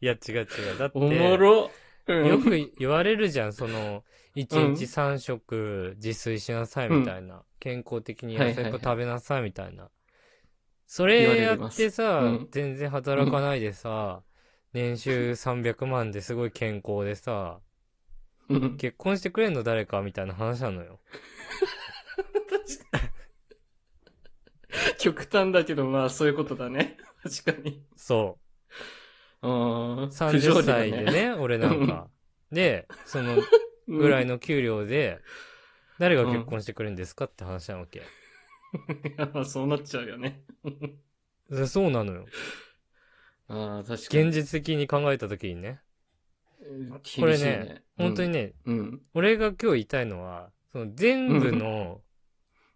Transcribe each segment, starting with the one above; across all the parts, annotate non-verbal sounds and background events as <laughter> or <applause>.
いや、違う違う。だって、おもろ。うんよく言われるじゃん、その、一日3食自炊しなさいみたいな。健康的に野菜粉食べなさいみたいな。それやってさ、うん全然働かないでさ、年収300万ですごい健康でさ、うん結婚してくれんの誰かみたいな話なのよ。<laughs> 極端だけど、まあ、そういうことだね。確かに。そうん。う。30歳でね、俺なんか。で、そのぐらいの。の給料で、誰が結婚してくれるんですかって話なわけ。<laughs> そうなっちゃうよね。でそうなのよ。ああ、確かに。現実的に考えた時にね。これね、本当にね。ね、うん。俺が今日言いたいのは、その全部の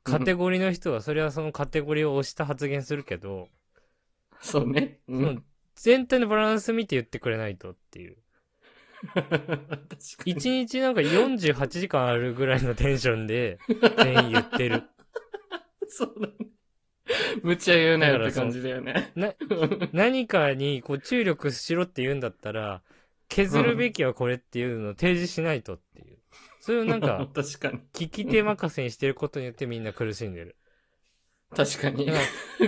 カテゴリーの人は、それはそのカテゴリーを押した発言するけど、そうね。うん。全体のバランス見て言ってくれないとっていう。<laughs> 一日なんか48時間あるぐらいのテンションで全員言ってる。<laughs> そうだね。無茶言うなよって感じだよね。な、何かにこう注力しろって言うんだったら、削るべきはこれっていうのを提示しないとっていう。それをなんか、<laughs> 確かに。聞き手任せにしてることによってみんな苦しんでる。確かに。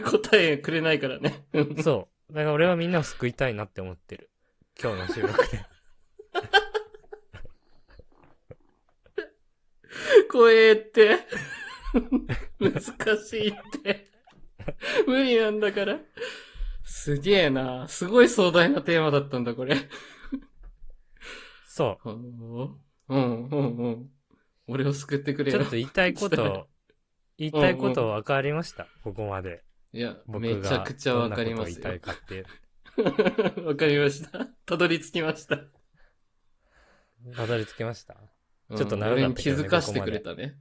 答えくれないからね。らそう。だから俺はみんなを救いたいなって思ってる。今日の収録で。<laughs> 怖えって。<laughs> 難しいって。無理なんだから。すげえな。すごい壮大なテーマだったんだ、これ。そうん、うん、うん。俺を救ってくう。れよちょっと。<laughs> 言いたいこと、言いたいこと分かりました。ここまで。いや、僕めちゃがくちゃわかりますよ。<laughs> わかりました。たどり着きました。たどり着きました？うんちょっと長かった俺に気づかしてくれたね。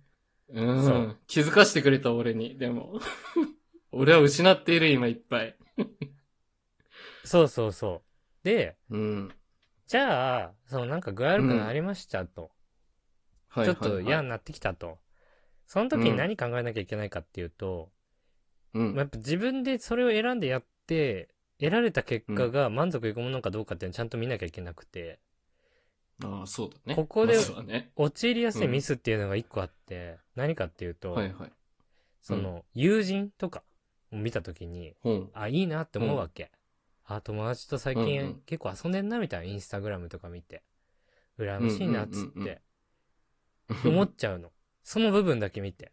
う。そうん気づかしてくれた俺に。でも。<laughs> 俺は失っている今いっぱい。そうそうそう。で、うん。じゃあ、そのなんか具合悪くなりましたと。はいちょっと嫌やになってきたと。その時に何考えなきゃいけないかっていうと、うんまあやっぱ自分でそれを選んでやって、得られた結果が満足いくものかどうかっていうのをちゃんと見なきゃいけなくて、ああ、そうだね。ここで。陥りやすいミスっていうのが一個あって、何かっていうと、はいはい。その、友人とかを見た時に、うん。あ、いいなって思うわけ。あ、友達と最うんう近ん結構遊んでんなみたいな、インスタグラムとか見て。羨ましいなっつうんうんうんうんって、思っちゃうの。その部分だけ見て。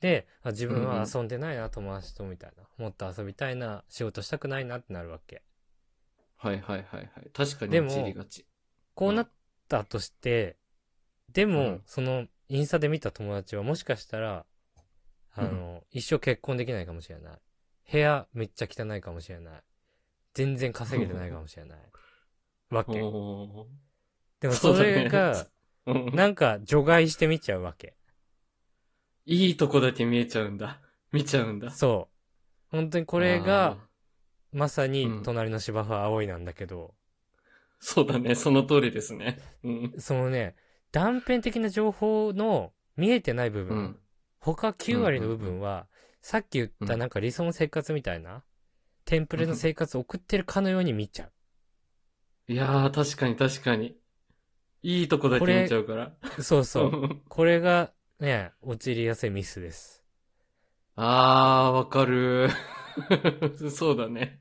で、あ自分は遊んでないな、友達とみたいな。もっと遊びたいな、仕事したくないなってなるわけ。はいはいはいはい。確かにでも。こうなったとして、でも、うんその、インスタで見た友達はもしかしたら、あの、一生結婚できないかもしれない。部屋めっちゃ汚いかもしれない。全然稼げてないかもしれない。わけ。<laughs> でもそれが、<laughs> うんなんか除外して見ちゃうわけ。いいとこだけ見えちゃうんだ。見ちゃうんだ。そう。本当にこれあがー、まさにうん隣の芝生は青いなんだけど、そうだね。その通りですね。うん。そのね、断片的な情報の見えてない部分、うん。他9割の部分は、さっき言ったなんか理想の生活みたいな、テンプレの生活を送ってるかのように見ちゃいやー、確かに確かに。いいとこだけ見ちゃうから。う。そうそう。ん <laughs> これが、ね、陥りやすいミスです。あー、わかる。<laughs> そうだね。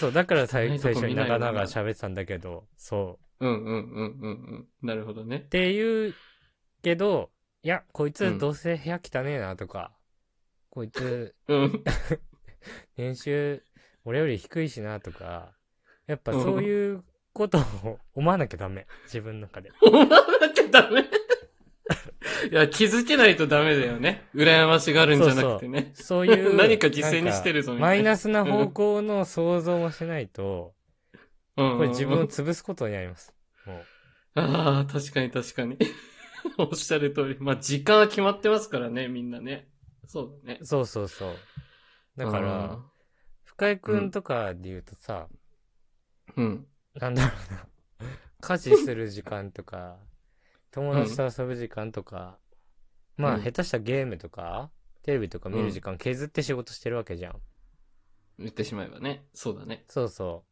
そう、だから最最初に長々喋ってたんだけど、そう。うんうんうんうんうん。なるほどねっ。ていうけど、いや、こいつうんどうせ部屋汚ねえなとか、こいつうん。<laughs> 年収俺より低いしなとか、やっぱそういうことを思わなきゃダメ。自分の中で。思わなきゃダメ。いや、気づけないとダメだよね。羨ましがるんじゃなくてね。そういう。<laughs> 何か犠牲にしてるぞみたいなかマイナスな方向の想像もしないと、うんこれ自分を潰すことになります。もう。ああ、確かに確かに。<laughs> おっしゃる通り。まあ、時間は決まってますからね、みんなね。そうだね。そうそうそう。だから、深井くんとかで言うとさ、うん、うん。なんだろうな。家事する時間とか、友達と遊ぶ時間とか、まあ、うん下手したらゲームとか、テレビとか見る時間削って仕事してるわけじゃん。言ってしまえばね。そうだね。そうそ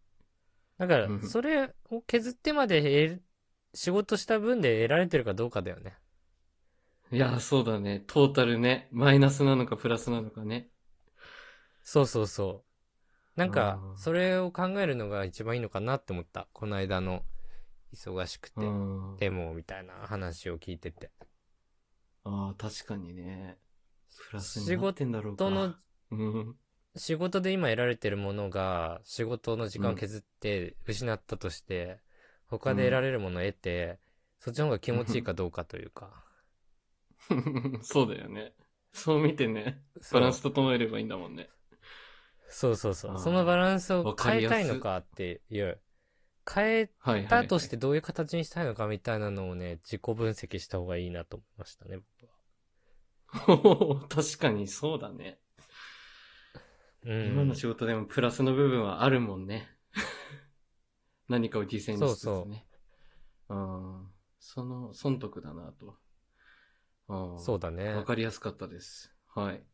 う。だからう、んそれを削ってまで仕事した分で得られてるかどうかだよね。いや、そうだね。トータルね。マイナスなのかプラスなのかね。そうそうそう。なんかう、んそれを考えるのが一番いいのかなって思った。この間の、忙しくて、うん。デモみたいな話を聞いてて。ああ、確かにね。プラスになってんだろうか。人の、うん。仕事で今得られてるものが、仕事の時間を削って失ったとして、他で得られるものを得て、そっちの方が気持ちいいかどうかというか。<laughs> そうだよね。そう見てね、バランス整えればいいんだもんね。そうそうそう。そのバランスを変えたいのかっていう、変えたとしてどういう形にしたいのかみたいなのをね、自己分析した方がいいなと思いましたね、僕は。<laughs> 確かにそうだね。うん。今の仕事でもプラスの部分はあるもんね。<laughs> 何かを犠牲にしつつね。そうそううん。その、損得だなと。うんそうだねわ。かりやすかったです。はい。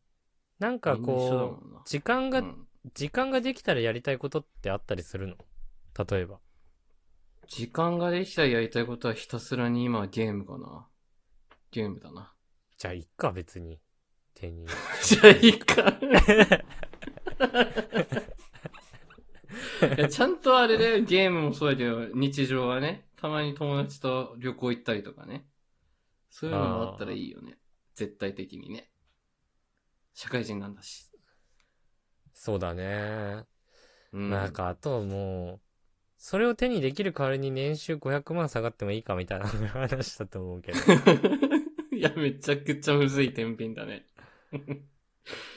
なんかこう、時間が、うん時間ができたらやりたいことってあったりするの？例えば。時間ができたらやりたいことはひたすらに今はゲームかな。ゲームだな。じゃあ、いっか、別に。手に。<laughs> じゃあいいか。<laughs> いやちゃんとあれでゲームもそうだけど、日常はね、たまに友達と旅行行ったりとかね。そういうのもあったらいいよね。絶対的にね。社会人なんだし。そうだね。うん。なんか、あともう、それを手にできる代わりに年収500万下がってもいいかみたいな <laughs> 話だと思うけど。<laughs> いや、めちゃくちゃむずい天秤だね。<laughs>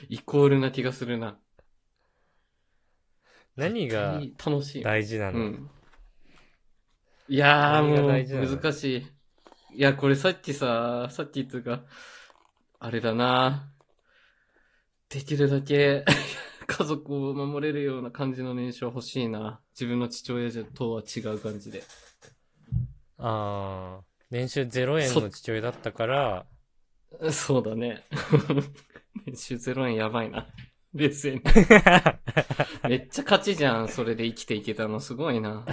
イコールな気がするな。何が楽しい。大事なの、うん。いやーもう難しい。いや、これさっきさ、さっきっていうか、あれだなできるだけ家族を守れるような感じの年収欲しいな。自分の父親じゃとは違う感じで。ああ、年収0円の父親だったから、そうだね。<laughs> 年収0円やばいな。冷静に。<laughs> めっちゃ勝ちじゃん。それで生きていけたのすごいな。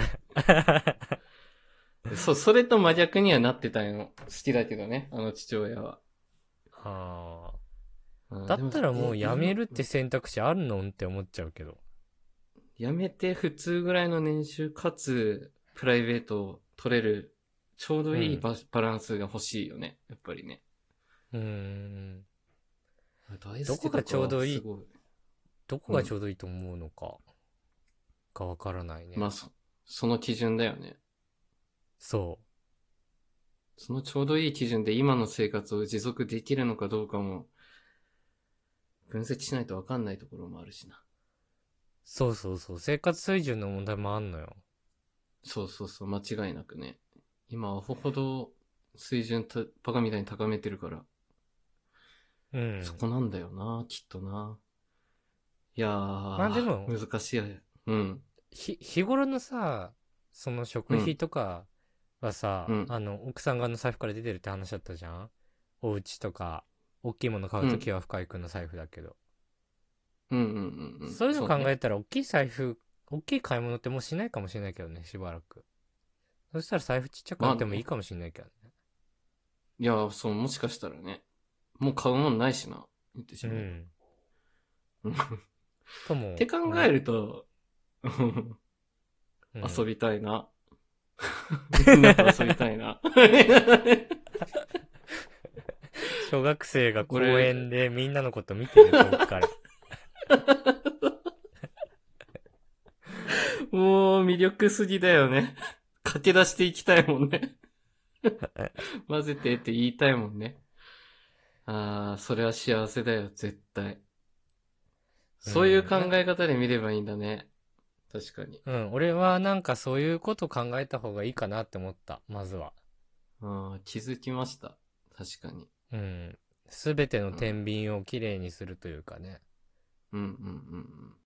そう、それと真逆にはなってたよ。好きだけどね、あの父親は。あうんあ。だったらもうでやめるって選択肢あるのんって思っちゃうけど。やめて普通ぐらいの年収かつプライベートを取れるちょうどいいバ,、バランスが欲しいよね。やっぱりね。うーん。大どこがちょうどいい？どこがちょうどいいと思うのか、がわからないね。まあそ、その基準だよね。そそのちょうどいい基準で今の生活を持続できるのかどうかも、分析しないとわかんないところもあるしな。う。そうそうそう。生活水準の問題もあんのよ。そうそうそう、間違いなくね。今、アホほど水準たバカみたいに高めてるから、うん。そこなんだよな、きっとな。いやー、まあでも難しいや。うん。ひ、日頃のさ、その食費とかはさ、うんあの、奥さん側の財布から出てるって話だったじゃん？お家とか、大きいもの買うときは深井くんの財布だけど。うんうんうんうん。そういうの考ねえたら、大きい財布、大きい買い物ってもうしないかもしれないけどね、しばらく。そしたら財布ちっちゃくなってもいいかもしれないけどね。いや、そう、もしかしたらね。もう買うもんないしな。言ってしまう。うん。うんとも。<laughs> って考えると、うん <laughs> 遊びたいな。<laughs> みんなと遊びたいな。小学生が公園でみんなのこと見てる遠くから。もう魅力すぎだよね。駆け出していきたいもんね。混ぜてって言いたいもんね。ああ、それは幸せだよ、絶対。そういう考え方で見ればいいんだね。確かに。うん、俺はなんかそういうこと考えた方がいいかなって思った、まずは。ああ、気づきました。確かに。うん。すべての天秤をきれいにするというかね。うんうんうん